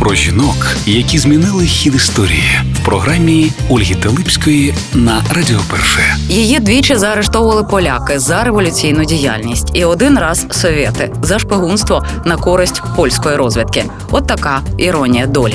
Про жінок, які змінили хід історії в програмі Ольги Телипської на Радіо Перше. Її двічі заарештовували поляки за революційну діяльність і один раз совєти за шпигунство на користь польської розвідки. От така іронія долі.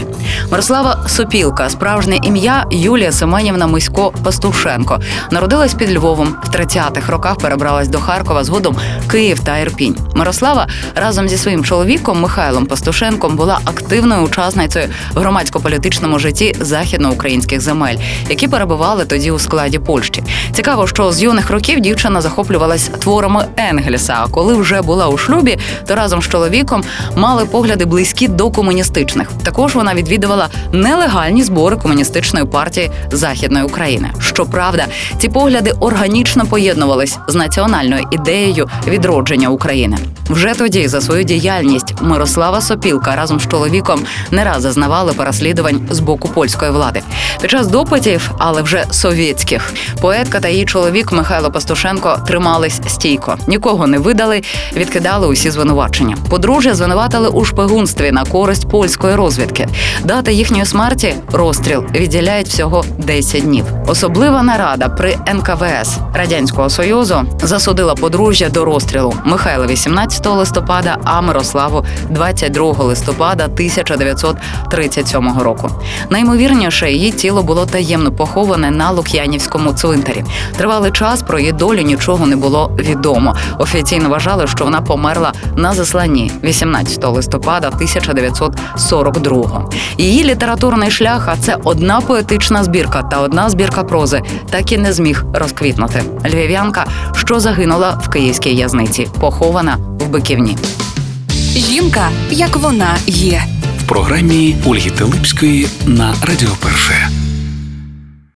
Мирослава Сопілка, справжнє ім'я Юлія Семенівна Мисько Пастушенко. Народилась під Львовом в 30-х роках. Перебралась до Харкова, згодом Київ та Ірпінь. Мирослава разом зі своїм чоловіком Михайлом Пастушенком була активною учасницею в громадсько-політичному житті західноукраїнських земель, які перебували тоді у складі Польщі. Цікаво, що з юних років дівчина захоплювалась творами Енгельса. А коли вже була у шлюбі, то разом з чоловіком мали погляди близькі до комуністичних. Також вона відвідувала нелегальні збори комуністичної партії Західної України. Щоправда, ці погляди органічно поєднувались з національною ідеєю відродження України. Вже тоді за свою діяльність Мирослава Сопілка разом з чоловіком не раз зазнавали переслідувань з боку польської влади. Під час допитів, але вже совєтських, поетка та її чоловік Михайло Пастушенко тримались стійко, нікого не видали, відкидали усі звинувачення. Подружжя звинуватили у шпигунстві на користь польської розвідки. Дата їхньої смерті розстріл відділяють всього 10 днів. Особлива нарада при НКВС радянського союзу засудила подружжя до розстрілу Михайла 18 листопада, а Мирославу 22 листопада 1937 року. Наймовірніше, її тіло було таємно поховане на Лук'янівському цвинтарі. Тривалий час про її долю нічого не було відомо. Офіційно вважали, що вона померла на засланні 18 листопада 1942. Її літературний шлях, а це одна поетична збірка та одна збірка прози, так і не зміг розквітнути. Львів'янка, що загинула в київській в'язниці, похована в Биківні. Жінка, як вона є. Програмі Ольги Телипської на Радіо Перше.